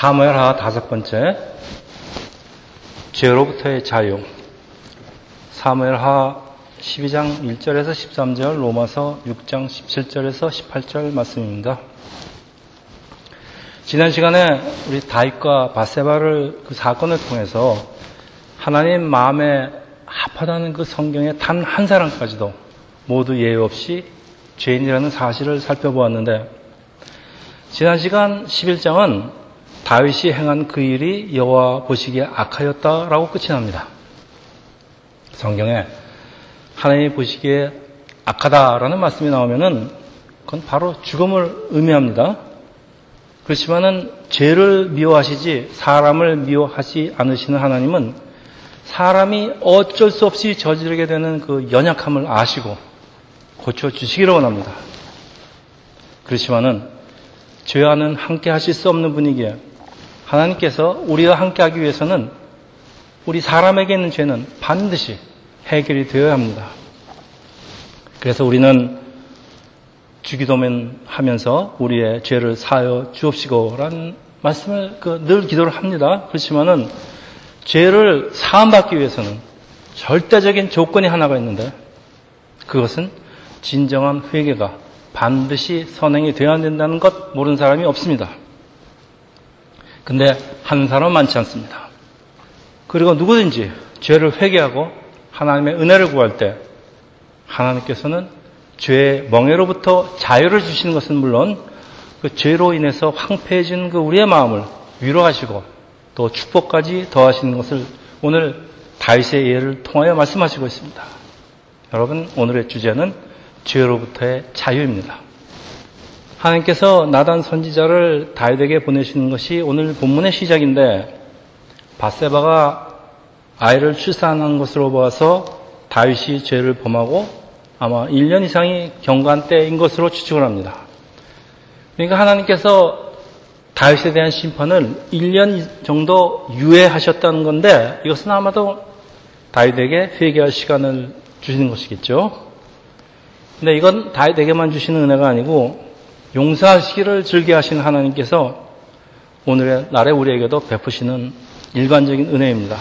사무엘하 다섯 번째 죄로부터의 자유 사무엘하 12장 1절에서 13절 로마서 6장 17절에서 18절 말씀입니다. 지난 시간에 우리 다윗과 바세바를 그 사건을 통해서 하나님 마음에 합하다는 그 성경의 단 한 사람까지도 모두 예외 없이 죄인이라는 사실을 살펴보았는데 지난 시간 11장은 다윗이 행한 그 일이 여호와 보시기에 악하였다라고 끝이 납니다. 성경에 하나님이 보시기에 악하다라는 말씀이 나오면은 그건 바로 죽음을 의미합니다. 그렇지만은 죄를 미워하시지 사람을 미워하지 않으시는 하나님은 사람이 어쩔 수 없이 저지르게 되는 그 연약함을 아시고 고쳐 주시기를 원합니다. 그렇지만은 죄와는 함께 하실 수 없는 분이기에 하나님께서 우리와 함께 하기 위해서는 우리 사람에게 있는 죄는 반드시 해결이 되어야 합니다. 그래서 우리는 주기도면 하면서 우리의 죄를 사여 주옵시고라는 말씀을 그 늘 기도를 합니다. 그렇지만은 죄를 사함받기 위해서는 절대적인 조건이 하나가 있는데 그것은 진정한 회개가 반드시 선행이 되어야 된다는 것 모르는 사람이 없습니다. 근데 하는 사람은 많지 않습니다. 그리고 누구든지 죄를 회개하고 하나님의 은혜를 구할 때 하나님께서는 죄의 멍해로부터 자유를 주시는 것은 물론 그 죄로 인해서 황폐해진 그 우리의 마음을 위로하시고 또 축복까지 더하시는 것을 오늘 다윗의 예를 통하여 말씀하시고 있습니다. 여러분 오늘의 주제는 죄로부터의 자유입니다. 하나님께서 나단 선지자를 다윗에게 보내시는 것이 오늘 본문의 시작인데 바세바가 아이를 출산한 것으로 보아서 다윗이 죄를 범하고 아마 1년 이상이 경관 때인 것으로 추측을 합니다. 그러니까 하나님께서 다윗에 대한 심판을 1년 정도 유예하셨다는 건데 이것은 아마도 다윗에게 회개할 시간을 주시는 것이겠죠. 근데 이건 다윗에게만 주시는 은혜가 아니고 용서하시기를 즐겨 하시는 하나님께서 오늘의 날에 우리에게도 베푸시는 일관적인 은혜입니다.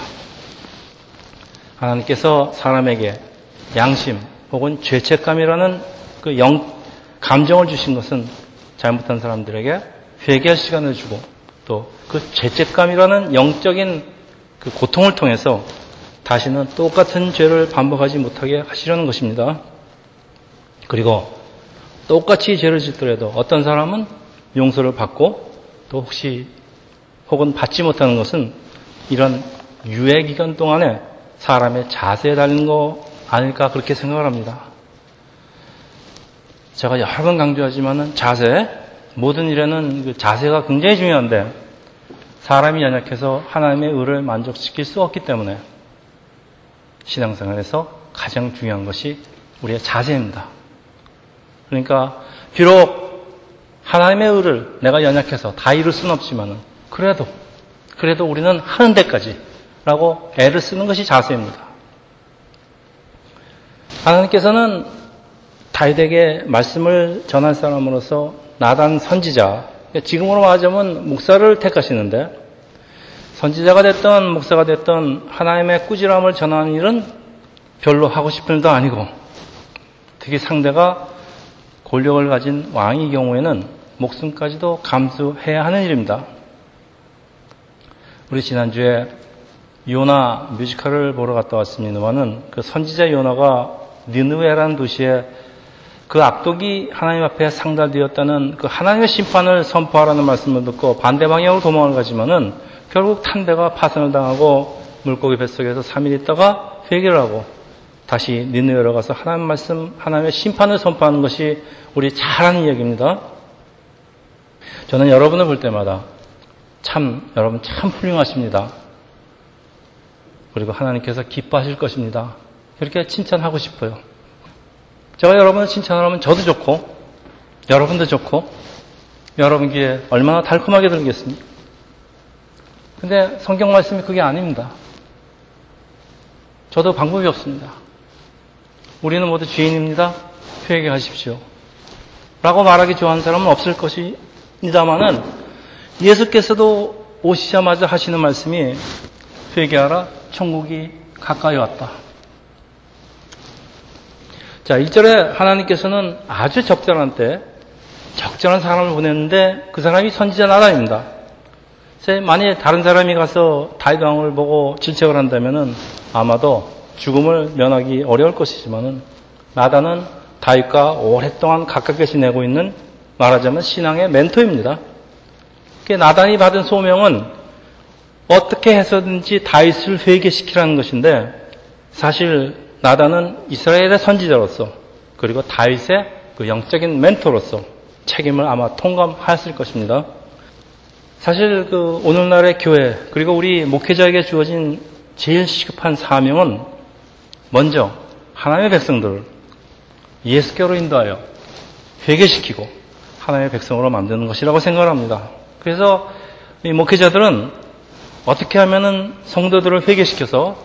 하나님께서 사람에게 양심 혹은 죄책감이라는 그 영, 감정을 주신 것은 잘못한 사람들에게 회개할 시간을 주고 또 그 죄책감이라는 영적인 그 고통을 통해서 다시는 똑같은 죄를 반복하지 못하게 하시려는 것입니다. 그리고 똑같이 죄를 짓더라도 어떤 사람은 용서를 받고 또 혹시 혹은 받지 못하는 것은 이런 유예 기간 동안에 사람의 자세에 달린 거 아닐까 그렇게 생각을 합니다. 제가 여러 번 강조하지만은 자세, 모든 일에는 그 자세가 굉장히 중요한데 사람이 연약해서 하나님의 의를 만족시킬 수 없기 때문에 신앙생활에서 가장 중요한 것이 우리의 자세입니다. 그러니까 비록 하나님의 의를 내가 연약해서 다 이룰 수는 없지만은 그래도 그래도 우리는 하는 데까지라고 애를 쓰는 것이 자세입니다. 하나님께서는 다윗에게 말씀을 전한 사람으로서 나단 선지자, 지금으로 말하자면 목사를 택하시는데 선지자가 됐던 목사가 됐던 하나님의 꾸지람을 전하는 일은 별로 하고 싶은 일도 아니고 특히 상대가 권력을 가진 왕의 경우에는 목숨까지도 감수해야 하는 일입니다. 우리 지난주에 요나 뮤지컬을 보러 갔다 왔습니다만은 그 선지자 요나가 니느웨라는 도시에 그 악독이 하나님 앞에 상달되었다는 그 하나님의 심판을 선포하라는 말씀을 듣고 반대 방향으로 도망을 가지만은 결국 탄대가 파손을 당하고 물고기 뱃속에서 3일 있다가 회개를 하고 다시 니느웨로 가서 하나님 말씀, 하나님의 심판을 선포하는 것이 우리 잘 아는 이야기입니다. 저는 여러분을 볼 때마다 참, 여러분 참 훌륭하십니다. 그리고 하나님께서 기뻐하실 것입니다. 이렇게 칭찬하고 싶어요. 제가 여러분을 칭찬하면 저도 좋고, 여러분도 좋고, 여러분 귀에 얼마나 달콤하게 들겠습니까? 근데 성경 말씀이 그게 아닙니다. 저도 방법이 없습니다. 우리는 모두 죄인입니다. 회개하십시오. 라고 말하기 좋아하는 사람은 없을 것입니다만은 예수께서도 오시자마자 하시는 말씀이 회개하라 천국이 가까이 왔다. 자, 1절에 하나님께서는 아주 적절한 때 적절한 사람을 보냈는데 그 사람이 선지자 나단입니다. 만약에 다른 사람이 가서 다윗 왕을 보고 질책을 한다면은 아마도 죽음을 면하기 어려울 것이지만은 나단은 다윗과 오랫동안 가깝게 지내고 있는 말하자면 신앙의 멘토입니다. 나단이 받은 소명은 어떻게 해서든지 다윗을 회개시키라는 것인데 사실 나단은 이스라엘의 선지자로서 그리고 다윗의 그 영적인 멘토로서 책임을 아마 통감하였을 것입니다. 사실 그 오늘날의 교회 그리고 우리 목회자에게 주어진 제일 시급한 사명은 먼저 하나님의 백성들을 예수께로 인도하여 회개시키고 하나님의 백성으로 만드는 것이라고 생각을 합니다. 그래서 이 목회자들은 어떻게 하면은 성도들을 회개시켜서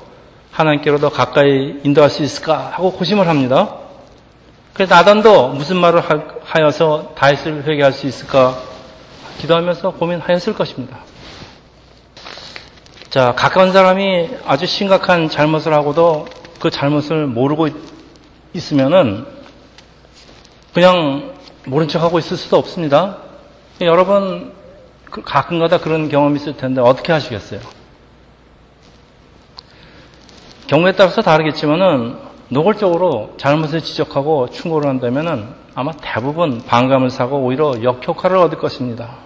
하나님께로 더 가까이 인도할 수 있을까 하고 고심을 합니다. 그래서 나단도 무슨 말을 하여서 다윗을 회개할 수 있을까 기도하면서 고민하였을 것입니다. 자, 가까운 사람이 아주 심각한 잘못을 하고도 그 잘못을 모르고 있으면은 그냥 모른 척 하고 있을 수도 없습니다. 여러분 그 가끔가다 그런 경험이 있을 텐데 어떻게 하시겠어요? 경우에 따라서 다르겠지만은 노골적으로 잘못을 지적하고 충고를 한다면은 아마 대부분 반감을 사고 오히려 역효과를 얻을 것입니다.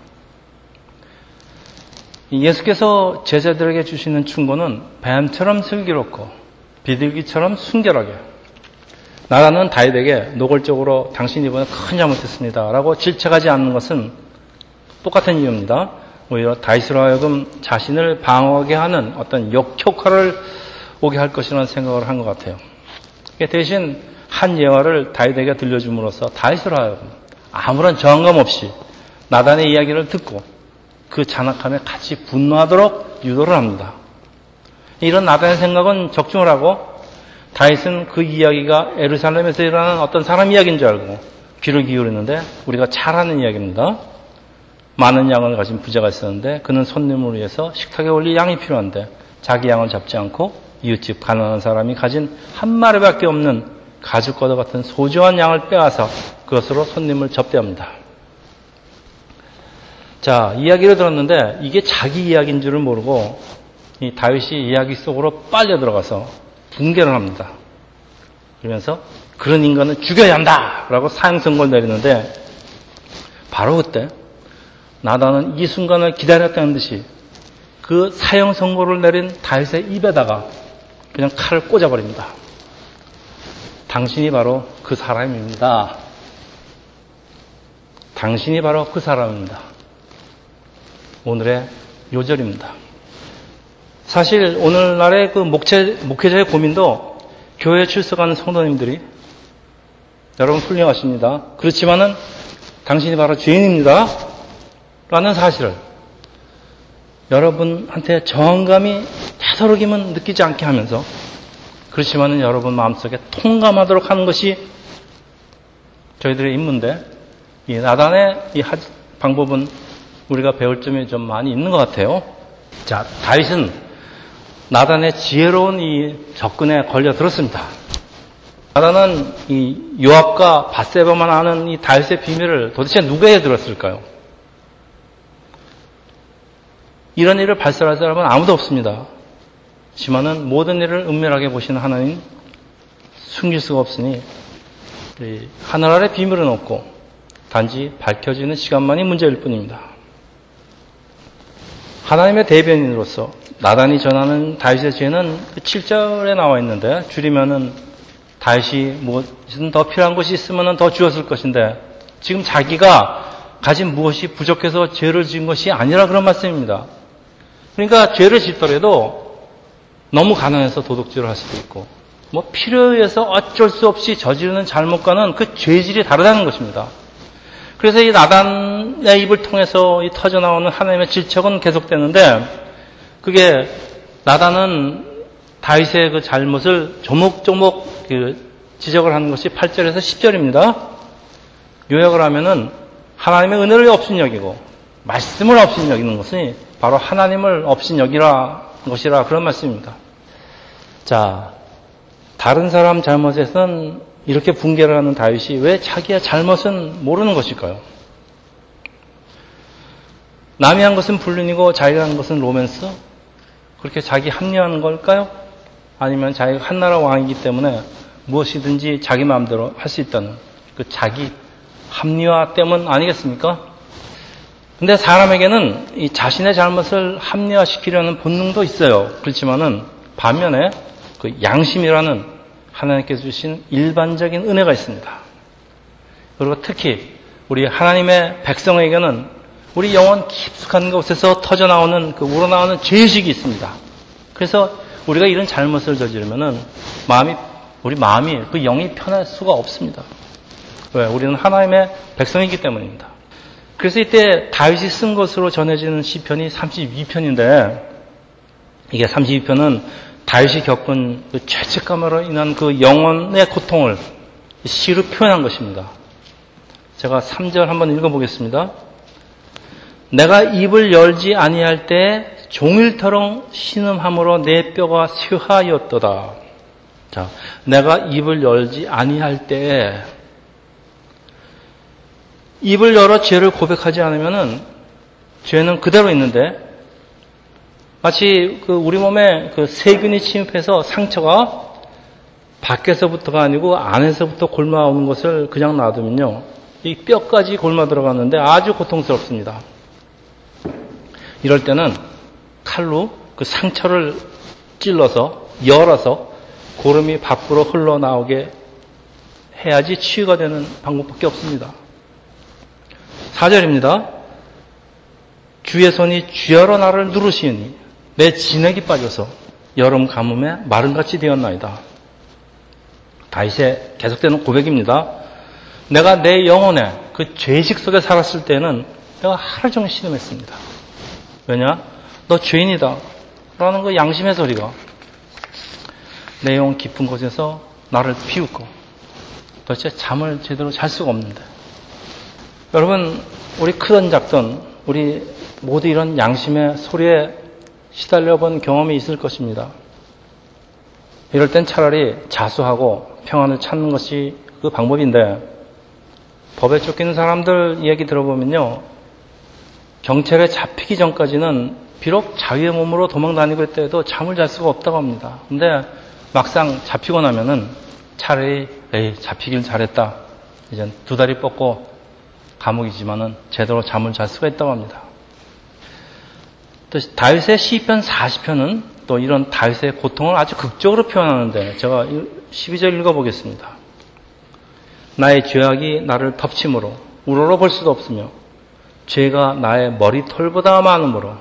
예수께서 제자들에게 주시는 충고는 뱀처럼 슬기롭고 비둘기처럼 순결하게 나라는 다윗에게 노골적으로 당신이 이번에 큰 잘못했습니다. 라고 질책하지 않는 것은 똑같은 이유입니다. 오히려 다윗으로 하여금 자신을 방어하게 하는 어떤 역효과를 오게 할 것이라는 생각을 한 것 같아요. 대신 한 예화를 다윗에게 들려줌으로써 다윗으로 하여금 아무런 저항감 없이 나단의 이야기를 듣고 그 잔악함에 같이 분노하도록 유도를 합니다. 이런 나단의 생각은 적중을 하고 다윗은 그 이야기가 에루살렘에서 일어나는 어떤 사람 이야기인 줄 알고 귀를 기울였는데 우리가 잘 아는 이야기입니다. 많은 양을 가진 부자가 있었는데 그는 손님을 위해서 식탁에 올릴 양이 필요한데 자기 양을 잡지 않고 이웃집 가난한 사람이 가진 한 마리밖에 없는 가죽과도 같은 소중한 양을 빼앗아 그것으로 손님을 접대합니다. 자, 이야기를 들었는데 이게 자기 이야기인 줄을 모르고 이 다윗이 이야기 속으로 빨려 들어가서 붕괴를 합니다. 그러면서 그런 인간은 죽여야 한다! 라고 사형 선고를 내리는데 바로 그때 나다는 이 순간을 기다렸다는 듯이 그 사형 선고를 내린 다윗의 입에다가 그냥 칼을 꽂아버립니다. 당신이 바로 그 사람입니다. 당신이 바로 그 사람입니다. 오늘의 요절입니다. 사실 오늘날의 그 목회, 목회자의 고민도 교회에 출석하는 성도님들이 여러분 훌륭하십니다. 그렇지만은 당신이 바로 죄인입니다. 라는 사실을 여러분한테 저항감이 되도록이면 느끼지 않게 하면서 그렇지만은 여러분 마음속에 통감하도록 하는 것이 저희들의 임무인데 이 나단의 이 방법은 우리가 배울 점이 좀 많이 있는 것 같아요. 자, 다윗은 나단의 지혜로운 이 접근에 걸려 들었습니다. 나단은 이 요압과 바세바만 아는 이 다윗의 비밀을 도대체 누구에게 들었을까요? 이런 일을 발설할 사람은 아무도 없습니다. 하지만은 모든 일을 은밀하게 보시는 하나님 숨길 수가 없으니 하늘 아래 비밀은 없고 단지 밝혀지는 시간만이 문제일 뿐입니다. 하나님의 대변인으로서 나단이 전하는 다윗의 죄는 7절에 나와 있는데 줄이면은 다윗이 무엇이든 더 필요한 것이 있으면 더 주었을 것인데 지금 자기가 가진 무엇이 부족해서 죄를 지은 것이 아니라 그런 말씀입니다. 그러니까 죄를 짓더라도 너무 가난해서 도둑질을 할 수도 있고 뭐 필요에 의해서 어쩔 수 없이 저지르는 잘못과는 그 죄질이 다르다는 것입니다. 그래서 이 나단의 입을 통해서 이 터져 나오는 하나님의 질책은 계속되는데 그게 나단은 다윗의 그 잘못을 조목조목 그 지적을 하는 것이 8절에서 10절입니다. 요약을 하면은 하나님의 은혜를 없인 여기고 말씀을 없인 여기는 것이 바로 하나님을 없인 여기라 것이라 그런 말씀입니다. 자, 다른 사람 잘못에선 이렇게 붕괴를 하는 다윗이 왜 자기의 잘못은 모르는 것일까요? 남이 한 것은 불륜이고 자기가 한 것은 로맨스? 그렇게 자기 합리화하는 걸까요? 아니면 자기가 한나라 왕이기 때문에 무엇이든지 자기 마음대로 할 수 있다는 그 자기 합리화 때문 아니겠습니까? 근데 사람에게는 이 자신의 잘못을 합리화시키려는 본능도 있어요. 그렇지만은 반면에 그 양심이라는 하나님께서 주신 일반적인 은혜가 있습니다. 그리고 특히 우리 하나님의 백성에게는 우리 영혼 깊숙한 곳에서 터져 나오는 그 우러나오는 죄의식이 있습니다. 그래서 우리가 이런 잘못을 저지르면은 마음이 우리 마음이 그 영이 편할 수가 없습니다. 왜? 우리는 하나님의 백성이기 때문입니다. 그래서 이때 다윗이 쓴 것으로 전해지는 시편이 32편인데 이게 32편은 다윗이 겪은 그 죄책감으로 인한 그 영혼의 고통을 시로 표현한 것입니다. 제가 3절 한번 읽어보겠습니다. 내가 입을 열지 아니할 때 종일토록 신음함으로 내 뼈가 쇠하였도다. 자, 내가 입을 열지 아니할 때 입을 열어 죄를 고백하지 않으면은 죄는 그대로 있는데 마치 그 우리 몸에 그 세균이 침입해서 상처가 밖에서부터가 아니고 안에서부터 골마오는 것을 그냥 놔두면요. 이 뼈까지 골마 들어갔는데 아주 고통스럽습니다. 이럴 때는 칼로 그 상처를 찔러서 열어서 고름이 밖으로 흘러나오게 해야지 치유가 되는 방법밖에 없습니다. 4절입니다. 주의 손이 쥐어러 나를 누르시니 내 진액이 빠져서 여름 가뭄에 마른같이 되었나이다. 다윗의 계속되는 고백입니다. 내가 내 영혼에 그 죄식 속에 살았을 때는 내가 하루 종일 신음했습니다. 왜냐? 너 죄인이다. 라는 그 양심의 소리가 내 영혼 깊은 곳에서 나를 비웃고 도대체 잠을 제대로 잘 수가 없는데 여러분, 우리 크든 작든 우리 모두 이런 양심의 소리에 시달려 본 경험이 있을 것입니다. 이럴 땐 차라리 자수하고 평안을 찾는 것이 그 방법인데 법에 쫓기는 사람들 이야기 들어보면요. 경찰에 잡히기 전까지는 비록 자유의 몸으로 도망 다니고 있다 도 잠을 잘 수가 없다고 합니다. 근데 막상 잡히고 나면은 차라리 에이 잡히길 잘했다. 이제 두 다리 뻗고 감옥이지만은 제대로 잠을 잘 수가 있다고 합니다. 또 다윗의 시편 40편은 또 이런 다윗의 고통을 아주 극적으로 표현하는데 제가 12절 읽어보겠습니다. 나의 죄악이 나를 덮침으로 우러러 볼 수도 없으며 죄가 나의 머리털보다 많음으로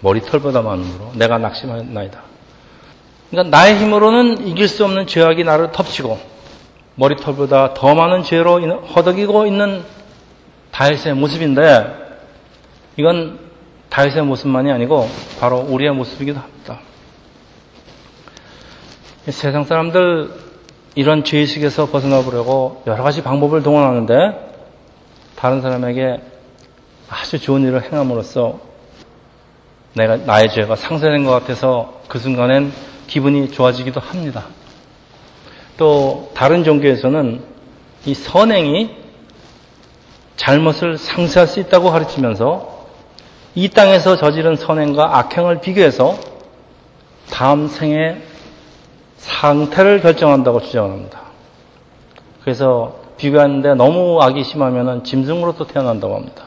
머리털보다 많음으로 내가 낙심하였나이다. 그러니까 나의 힘으로는 이길 수 없는 죄악이 나를 덮치고 머리털보다 더 많은 죄로 허덕이고 있는 다윗의 모습인데 이건 다윗의 모습만이 아니고 바로 우리의 모습이기도 합니다. 세상 사람들 이런 죄의식에서 벗어나 보려고 여러 가지 방법을 동원하는데 다른 사람에게 아주 좋은 일을 행함으로써 내가 나의 죄가 상쇄된 것 같아서 그 순간엔 기분이 좋아지기도 합니다. 또 다른 종교에서는 이 선행이 잘못을 상쇄할 수 있다고 가르치면서 이 땅에서 저지른 선행과 악행을 비교해서 다음 생의 상태를 결정한다고 주장합니다. 그래서 비교하는데 너무 악이 심하면 짐승으로 또 태어난다고 합니다.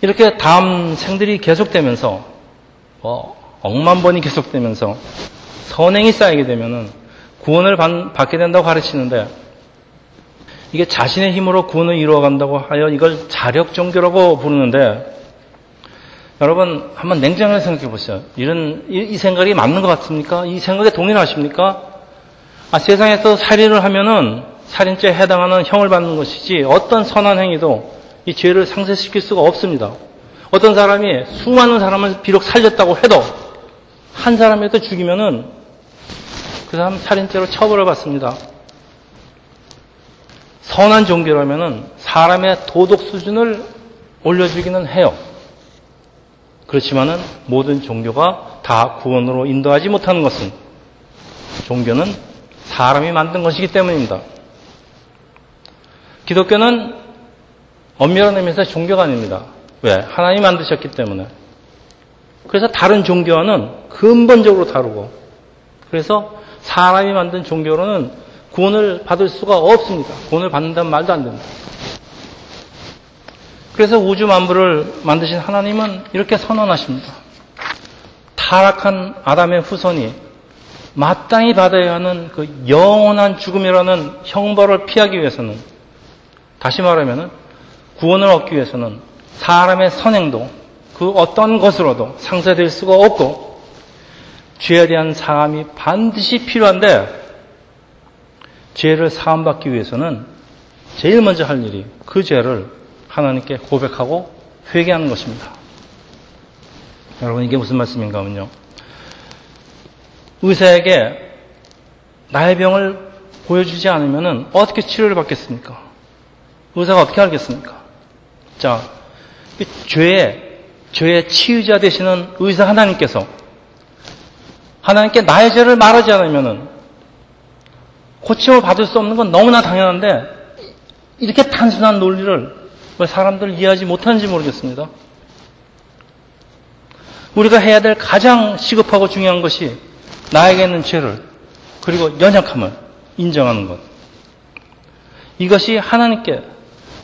이렇게 다음 생들이 계속되면서 뭐 억만 번이 계속되면서 선행이 쌓이게 되면 구원을 받 게 된다고 가르치는데 이게 자신의 힘으로 구원을 이루어간다고 하여 이걸 자력 종교라고 부르는데 여러분 한번 냉정하게 생각해 보세요. 이런 이, 이 생각이 맞는 것 같습니까? 이 생각에 동의하십니까? 아, 세상에서 살인을 하면은 살인죄에 해당하는 형을 받는 것이지 어떤 선한 행위도 이 죄를 상쇄시킬 수가 없습니다. 어떤 사람이 수많은 사람을 비록 살렸다고 해도 한 사람이라도 죽이면은 그 사람 살인죄로 처벌을 받습니다. 선한 종교라면은 사람의 도덕 수준을 올려주기는 해요. 그렇지만은 모든 종교가 다 구원으로 인도하지 못하는 것은 종교는 사람이 만든 것이기 때문입니다. 기독교는 엄밀한 의미에서 종교가 아닙니다. 왜? 하나님이 만드셨기 때문에. 그래서 다른 종교와는 근본적으로 다르고, 그래서 사람이 만든 종교로는 구원을 받을 수가 없습니다. 구원을 받는다는 말도 안 됩니다. 그래서 우주 만물을 만드신 하나님은 이렇게 선언하십니다. 타락한 아담의 후손이 마땅히 받아야 하는 그 영원한 죽음이라는 형벌을 피하기 위해서는 다시 말하면 구원을 얻기 위해서는 사람의 선행도 그 어떤 것으로도 상쇄될 수가 없고 죄에 대한 사함이 반드시 필요한데 죄를 사함받기 위해서는 제일 먼저 할 일이 그 죄를 하나님께 고백하고 회개하는 것입니다. 여러분 이게 무슨 말씀인가 하면요. 의사에게 나의 병을 보여주지 않으면 어떻게 치료를 받겠습니까? 의사가 어떻게 알겠습니까? 자, 죄의, 죄의 치유자 되시는 의사 하나님께서 하나님께 나의 죄를 말하지 않으면 고침을 받을 수 없는 건 너무나 당연한데 이렇게 단순한 논리를 왜 사람들 이해하지 못하는지 모르겠습니다. 우리가 해야 될 가장 시급하고 중요한 것이 나에게 있는 죄를 그리고 연약함을 인정하는 것. 이것이 하나님께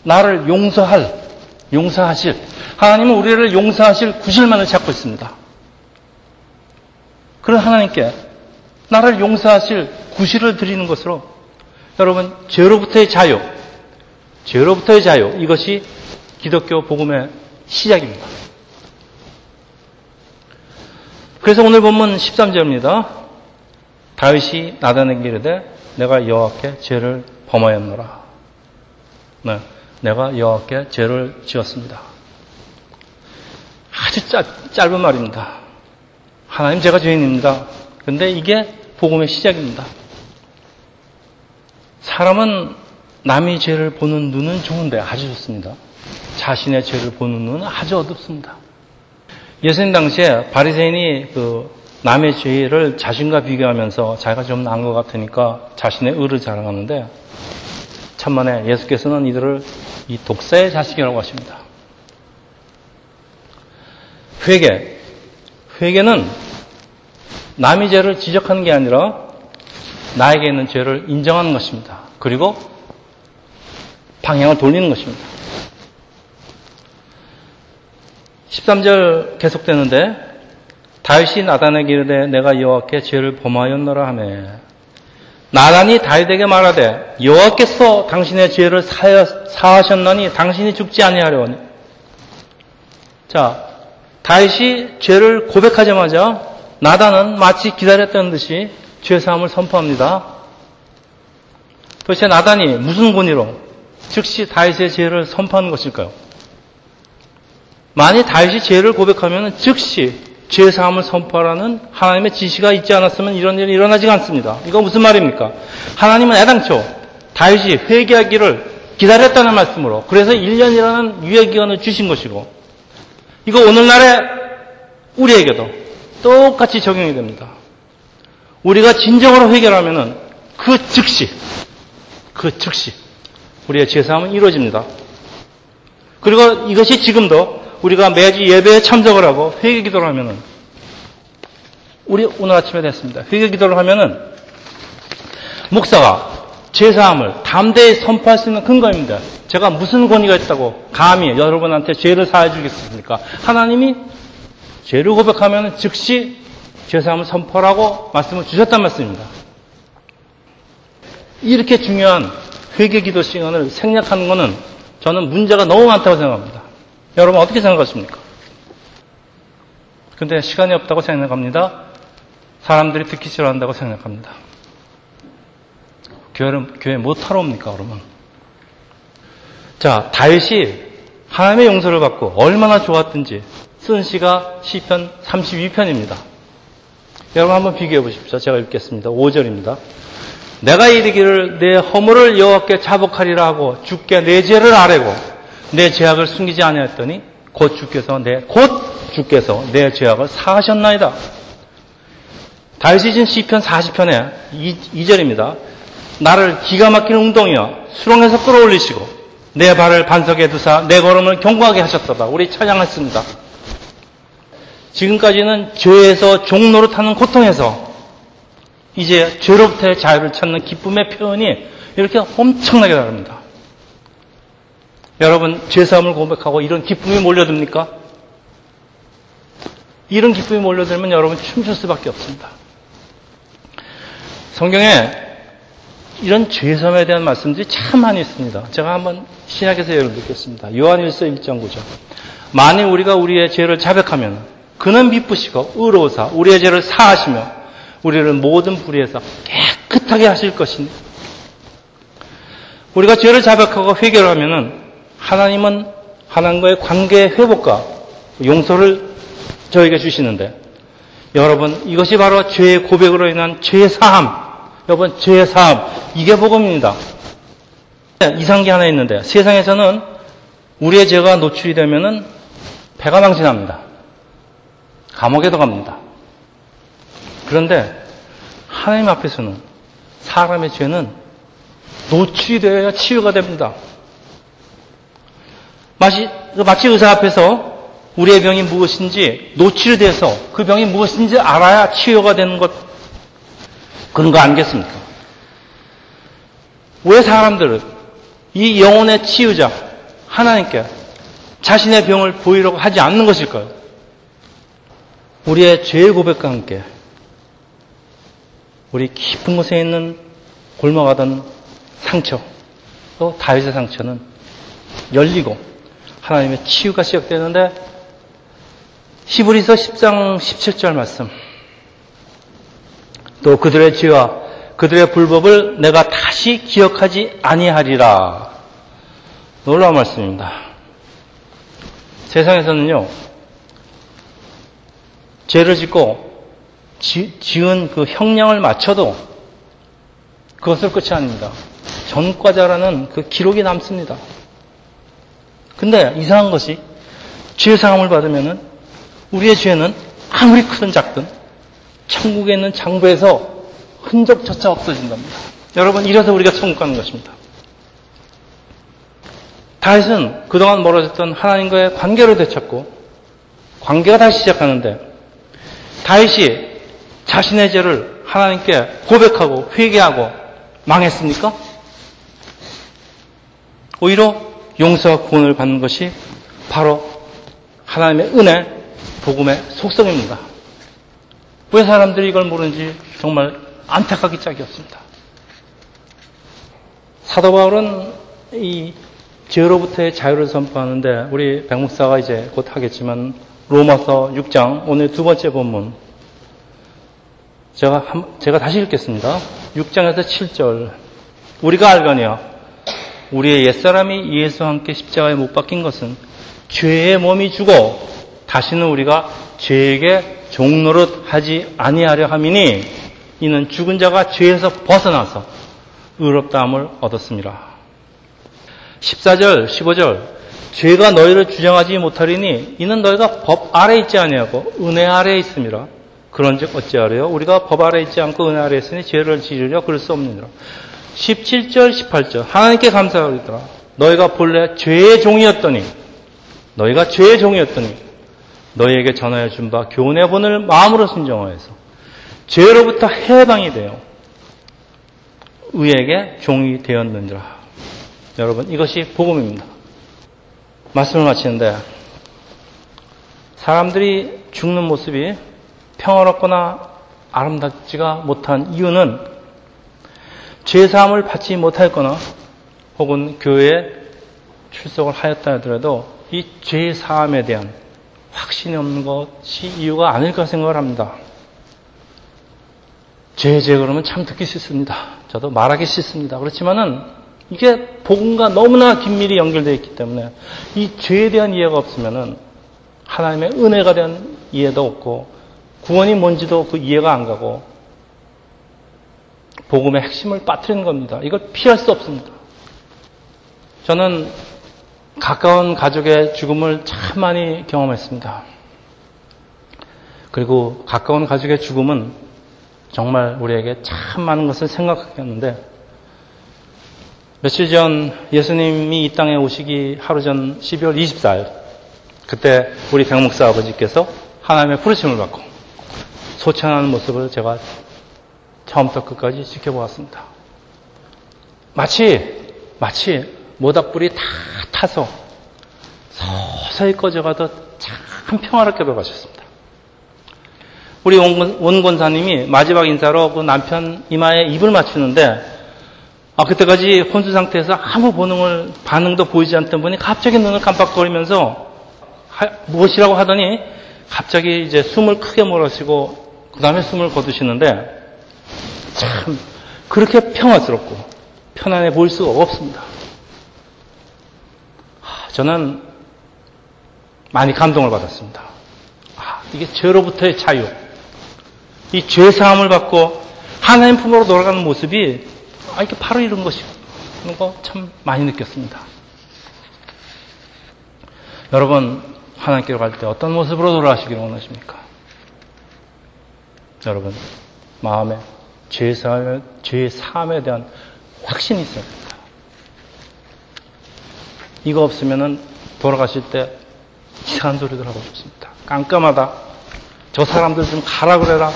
나를 용서할, 용서하실, 하나님은 우리를 용서하실 구실만을 찾고 있습니다. 그런 하나님께 나를 용서하실 구실을 드리는 것으로 여러분 죄로부터의 자유, 죄로부터의 자유 이것이 기독교 복음의 시작입니다. 그래서 오늘 본문 13절입니다. 다윗이 나단에게 이르되 내가 여호와께 죄를 범하였노라. 네, 내가 여호와께 죄를 지었습니다. 아주 짧, 짧은 말입니다. 하나님 제가 죄인입니다. 근데 이게 복음의 시작입니다. 사람은 남의 죄를 보는 눈은 좋은데 아주 좋습니다. 자신의 죄를 보는 눈은 아주 어둡습니다. 예수님 당시에 바리새인이 그 남의 죄를 자신과 비교하면서 자기가 좀 나은 것 같으니까 자신의 의를 자랑하는데 천만에 예수께서는 이들을 이 독사의 자식이라고 하십니다. 회개. 회개는 남의 죄를 지적하는 게 아니라 나에게 있는 죄를 인정하는 것입니다. 그리고 방향을 돌리는 것입니다. 13절 계속되는데 다윗이 나단에게 이르되 내가 여호와께 죄를 범하였노라 하매 나단이 다윗에게 말하되 여호와께서 당신의 죄를 사하셨나니 당신이 죽지 아니하려니 자 다윗이 죄를 고백하자마자 나단은 마치 기다렸던 듯이 죄 사함을 선포합니다. 도대체 나단이 무슨 권위로 즉시 다윗의 죄를 선포하는 것일까요? 만약 다윗이 죄를 고백하면 즉시 죄사함을 선포하라는 하나님의 지시가 있지 않았으면 이런 일이 일어나지 않습니다. 이거 무슨 말입니까? 하나님은 애당초 다윗이 회개하기를 기다렸다는 말씀으로 그래서 1년이라는 유예기간을 주신 것이고 이거 오늘날의 우리에게도 똑같이 적용이 됩니다. 우리가 진정으로 해결하면은 그 즉시, 그 즉시 우리의 죄사함은 이루어집니다. 그리고 이것이 지금도 우리가 매주 예배에 참석을 하고 회개 기도를 하면은 우리 오늘 아침에 됐습니다. 회개 기도를 하면은 목사가 죄사함을 담대히 선포할 수 있는 근거입니다. 제가 무슨 권위가 있다고 감히 여러분한테 죄를 사해 주겠습니까? 하나님이 죄를 고백하면 즉시 죄사함을 선포하라고 말씀을 주셨단 말씀입니다. 이렇게 중요한 회개 기도 시간을 생략하는 것은 저는 문제가 너무 많다고 생각합니다. 여러분 어떻게 생각하십니까? 근데 시간이 없다고 생각합니다. 사람들이 듣기 싫어한다고 생각합니다. 교회를, 교회 못하러 옵니까, 그러면? 자, 다윗이 하나님의 용서를 받고 얼마나 좋았든지 쓴 시가 시편 32편입니다. 여러분 한번 비교해 보십시오. 제가 읽겠습니다. 5절입니다. 내가 이르기를 내 허물을 여호와께 자복하리라 하고 주께 내 죄를 아뢰고 내 죄악을 숨기지 아니하였더니 곧 주께서 내 곧 주께서 내 죄악을 사하셨나이다. 다윗이 진 시편 40편에 2, 절입니다 나를 기가 막힌 웅덩이와 수렁에서 끌어올리시고 내 발을 반석에 두사 내 걸음을 경고하게 하셨다. 우리 찬양했습니다. 지금까지는 죄에서 종로로 타는 고통에서 이제 죄로부터의 자유를 찾는 기쁨의 표현이 이렇게 엄청나게 다릅니다. 여러분, 죄사함을 고백하고 이런 기쁨이 몰려듭니까? 이런 기쁨이 몰려들면 여러분 춤출 수밖에 없습니다. 성경에 이런 죄사함에 대한 말씀들이 참 많이 있습니다. 제가 한번 신약에서 예를 들겠습니다. 요한일서 1장 9절. 만일 우리가 우리의 죄를 자백하면 그는 미쁘시고 의로우사 우리의 죄를 사하시며 우리를 모든 불의에서 깨끗하게 하실 것입니다. 우리가 죄를 자백하고 회개하면은 하나님은 하나님과의 관계 회복과 용서를 저에게 주시는데 여러분 이것이 바로 죄의 고백으로 인한 죄의 사함 여러분 죄의 사함 이게 복음입니다. 이상한 게 하나 있는데 세상에서는 우리의 죄가 노출이 되면은 배가 망신합니다. 감옥에도 갑니다. 그런데 하나님 앞에서는 사람의 죄는 노출이 되어야 치유가 됩니다. 마치, 마치 의사 앞에서 우리의 병이 무엇인지 노출돼서 그 병이 무엇인지 알아야 치유가 되는 것 그런 거 아니겠습니까? 왜 사람들은 이 영혼의 치유자 하나님께 자신의 병을 보이려고 하지 않는 것일까요? 우리의 죄의 고백과 함께 우리 깊은 곳에 있는 골마가던 상처 또 다윗의 상처는 열리고 하나님의 치유가 시작되는데 히브리서 10장 17절 말씀 또 그들의 죄와 그들의 불법을 내가 다시 기억하지 아니하리라 놀라운 말씀입니다. 세상에서는요 죄를 짓고 지, 지은 그 형량을 맞춰도 그것을 끝이 아닙니다. 전과자라는 그 기록이 남습니다. 근데 이상한 것이 죄 사함을 받으면은 우리의 죄는 아무리 크든 작든 천국에 있는 장부에서 흔적조차 없어진답니다. 여러분 이래서 우리가 천국 가는 것입니다. 다윗은 그동안 멀어졌던 하나님과의 관계를 되찾고 관계가 다시 시작하는데 다윗이 자신의 죄를 하나님께 고백하고 회개하고 망했습니까? 오히려 용서와 구원을 받는 것이 바로 하나님의 은혜, 복음의 속성입니다. 왜 사람들이 이걸 모르는지 정말 안타깝기 짝이 없습니다. 사도 바울은 이 죄로부터의 자유를 선포하는데 우리 백목사가 이제 곧 하겠지만 로마서 6장 오늘 두 번째 본문 제가 한, 제가 다시 읽겠습니다. 6장에서 7절 우리가 알거니와 우리의 옛사람이 예수와 함께 십자가에 못 박힌 것은 죄의 몸이 죽어 다시는 우리가 죄에게 종노릇 하지 아니하려 함이니 이는 죽은 자가 죄에서 벗어나서 의롭다함을 얻었습니다. 14절, 15절 죄가 너희를 주장하지 못하리니 이는 너희가 법 아래 있지 아니하고 은혜 아래 있음이라. 그런즉 어찌하래요? 우리가 법 아래 있지 않고 은혜 아래 있으니 죄를 지으려 그럴 수 없느니라. 17절, 18절. 하나님께 감사하리더라. 너희가 본래 죄의 종이었더니, 너희가 죄의 종이었더니, 너희에게 전하여 준 바 교훈의 본을 마음으로 순정하여서 죄로부터 해방이 되어 의에게 종이 되었느니라. 여러분, 이것이 복음입니다. 말씀을 마치는데, 사람들이 죽는 모습이 평화롭거나 아름답지가 못한 이유는 죄사함을 받지 못했거나 혹은 교회에 출석을 하였다 하더라도 이 죄사함에 대한 확신이 없는 것이 이유가 아닐까 생각을 합니다. 죄, 죄 그러면 참 듣기 싫습니다. 저도 말하기 싫습니다. 그렇지만은 이게 복음과 너무나 긴밀히 연결되어 있기 때문에 이 죄에 대한 이해가 없으면은 하나님의 은혜가 대한 이해도 없고 구원이 뭔지도 그 이해가 안 가고 복음의 핵심을 빠뜨리는 겁니다. 이걸 피할 수 없습니다. 저는 가까운 가족의 죽음을 참 많이 경험했습니다. 그리고 가까운 가족의 죽음은 정말 우리에게 참 많은 것을 생각하게 하는데 며칠 전 예수님이 이 땅에 오시기 하루 전 12월 24일 그때 우리 백목사 아버지께서 하나님의 부르심을 받고 소천하는 모습을 제가 처음부터 끝까지 지켜보았습니다. 마치 마치 모닥불이 다 타서 서서히 꺼져가도 참 평화롭게 돌아가셨습니다. 우리 원 권사님이 마지막 인사로 그 남편 이마에 입을 맞추는데 아, 그때까지 혼수 상태에서 아무 본능을, 반응도 보이지 않던 분이 갑자기 눈을 깜빡거리면서 하, 무엇이라고 하더니 갑자기 이제 숨을 크게 몰아쉬고 그 다음에 숨을 거두시는데 참 그렇게 평화스럽고 편안해 보일 수가 없습니다. 저는 많이 감동을 받았습니다. 아, 이게 죄로부터의 자유. 이 죄사함을 받고 하나님 품으로 돌아가는 모습이 아, 이게 바로 이런 것이구나. 거참 많이 느꼈습니다. 여러분, 하나님께로 갈 때 어떤 모습으로 돌아가시기를 원하십니까? 여러분, 마음에 죄사함에, 죄사함에 대한 확신이 있어야 됩니다. 이거 없으면은 돌아가실 때 이상한 소리들 하고 싶습니다. 깜깜하다. 저 사람들 좀 가라 그래라.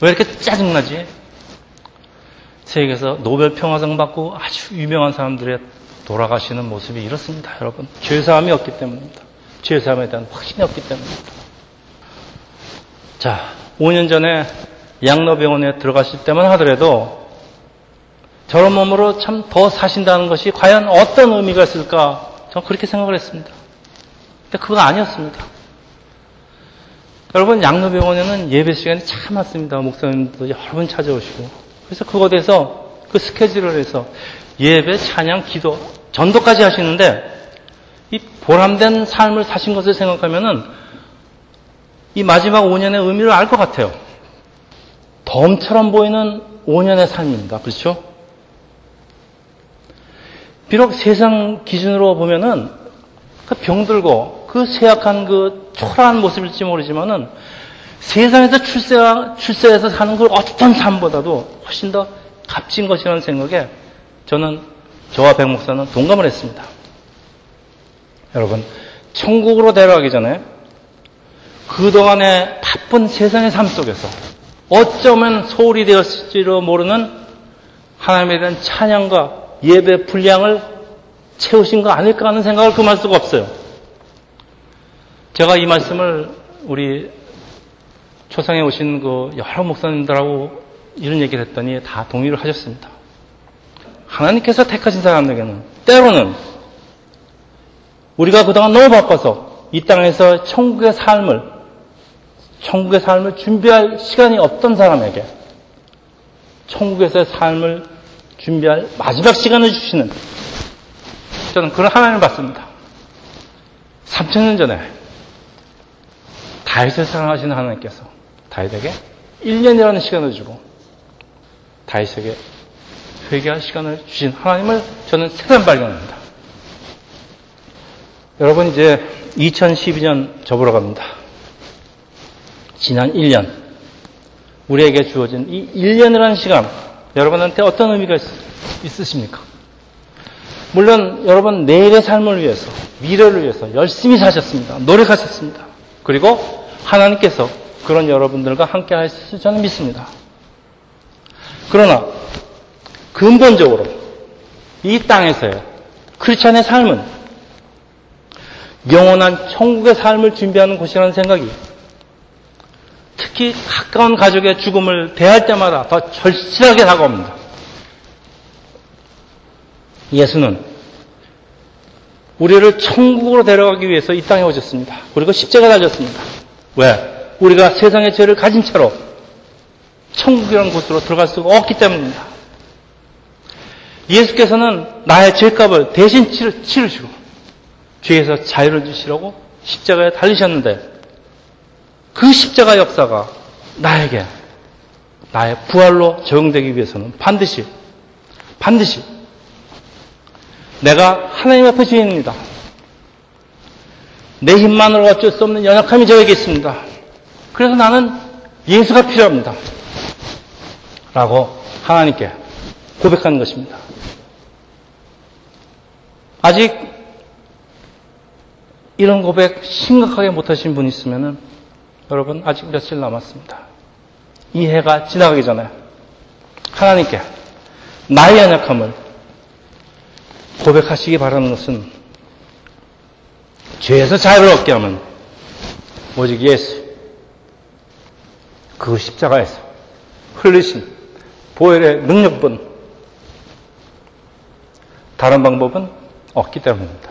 왜 이렇게 짜증나지? 세계에서 노벨 평화상 받고 아주 유명한 사람들의 돌아가시는 모습이 이렇습니다, 여러분. 죄사함이 없기 때문입니다. 죄사함에 대한 확신이 없기 때문입니다. 자, 5년 전에 양로병원에 들어가실 때만 하더라도 저런 몸으로 참 더 사신다는 것이 과연 어떤 의미가 있을까? 저는 그렇게 생각을 했습니다. 근데 그건 아니었습니다. 여러분, 양로병원에는 예배 시간이 참 많습니다. 목사님도 여러 번 찾아오시고. 그래서 그곳에서 그 스케줄을 해서 예배, 찬양, 기도, 전도까지 하시는데 이 보람된 삶을 사신 것을 생각하면은 이 마지막 5년의 의미를 알 것 같아요. 덤처럼 보이는 5년의 삶입니다. 그렇죠? 비록 세상 기준으로 보면은 그 병들고 그 쇠약한 그 초라한 모습일지 모르지만은 세상에서 출세, 출세해서 사는 그 어떤 삶보다도 훨씬 더 값진 것이라는 생각에 저는 저와 백 목사는 동감을 했습니다. 여러분, 천국으로 데려가기 전에 그동안의 바쁜 세상의 삶 속에서 어쩌면 소홀히 되었을지도 모르는 하나님에 대한 찬양과 예배 분량을 채우신 거 아닐까 하는 생각을 금할 수가 없어요. 제가 이 말씀을 우리 초상에 오신 그 여러 목사님들하고 이런 얘기를 했더니 다 동의를 하셨습니다. 하나님께서 택하신 사람에게는 때로는 우리가 그동안 너무 바빠서 이 땅에서 천국의 삶을 천국의 삶을 준비할 시간이 없던 사람에게 천국에서의 삶을 준비할 마지막 시간을 주시는 저는 그런 하나님을 봤습니다. 3천년 전에 다윗을 사랑하시는 하나님께서 다윗에게 1년이라는 시간을 주고 다윗에게 회개할 시간을 주신 하나님을 저는 새삼 발견합니다. 여러분 이제 2012년 접으러 갑니다. 지난 1년 우리에게 주어진 이 1년이라는 시간 여러분한테 어떤 의미가 있, 으십니까 물론 여러분 내일의 삶을 위해서 미래를 위해서 열심히 사셨습니다. 노력하셨습니다. 그리고 하나님께서 그런 여러분들과 함께 하실 저는 믿습니다. 그러나 근본적으로 이 땅에서의 크리스찬의 삶은 영원한 천국의 삶을 준비하는 곳이라는 생각이 특히 가까운 가족의 죽음을 대할 때마다 더 절실하게 다가옵니다. 예수는 우리를 천국으로 데려가기 위해서 이 땅에 오셨습니다. 그리고 십자가 달렸습니다. 왜? 우리가 세상의 죄를 가진 채로 천국이라는 곳으로 들어갈 수가 없기 때문입니다. 예수께서는 나의 죄값을 대신 치르시고 죄에서 자유를 주시려고 십자가에 달리셨는데 그 십자가 역사가 나에게 나의 부활로 적용되기 위해서는 반드시 반드시 내가 하나님 앞에 죄인입니다. 내 힘만으로 어쩔 수 없는 연약함이 저에게 있습니다. 그래서 나는 예수가 필요합니다. 라고 하나님께 고백하는 것입니다. 아직 이런 고백 심각하게 못하신 분 있으면 여러분 아직 며칠 남았습니다. 이 해가 지나가기 전에 하나님께 나의 연약함을 고백하시기 바라는 것은 죄에서 자유를 얻게 하면 오직 예수 그 십자가에서 흘리신 보혈의 능력뿐 다른 방법은 없기 때문입니다.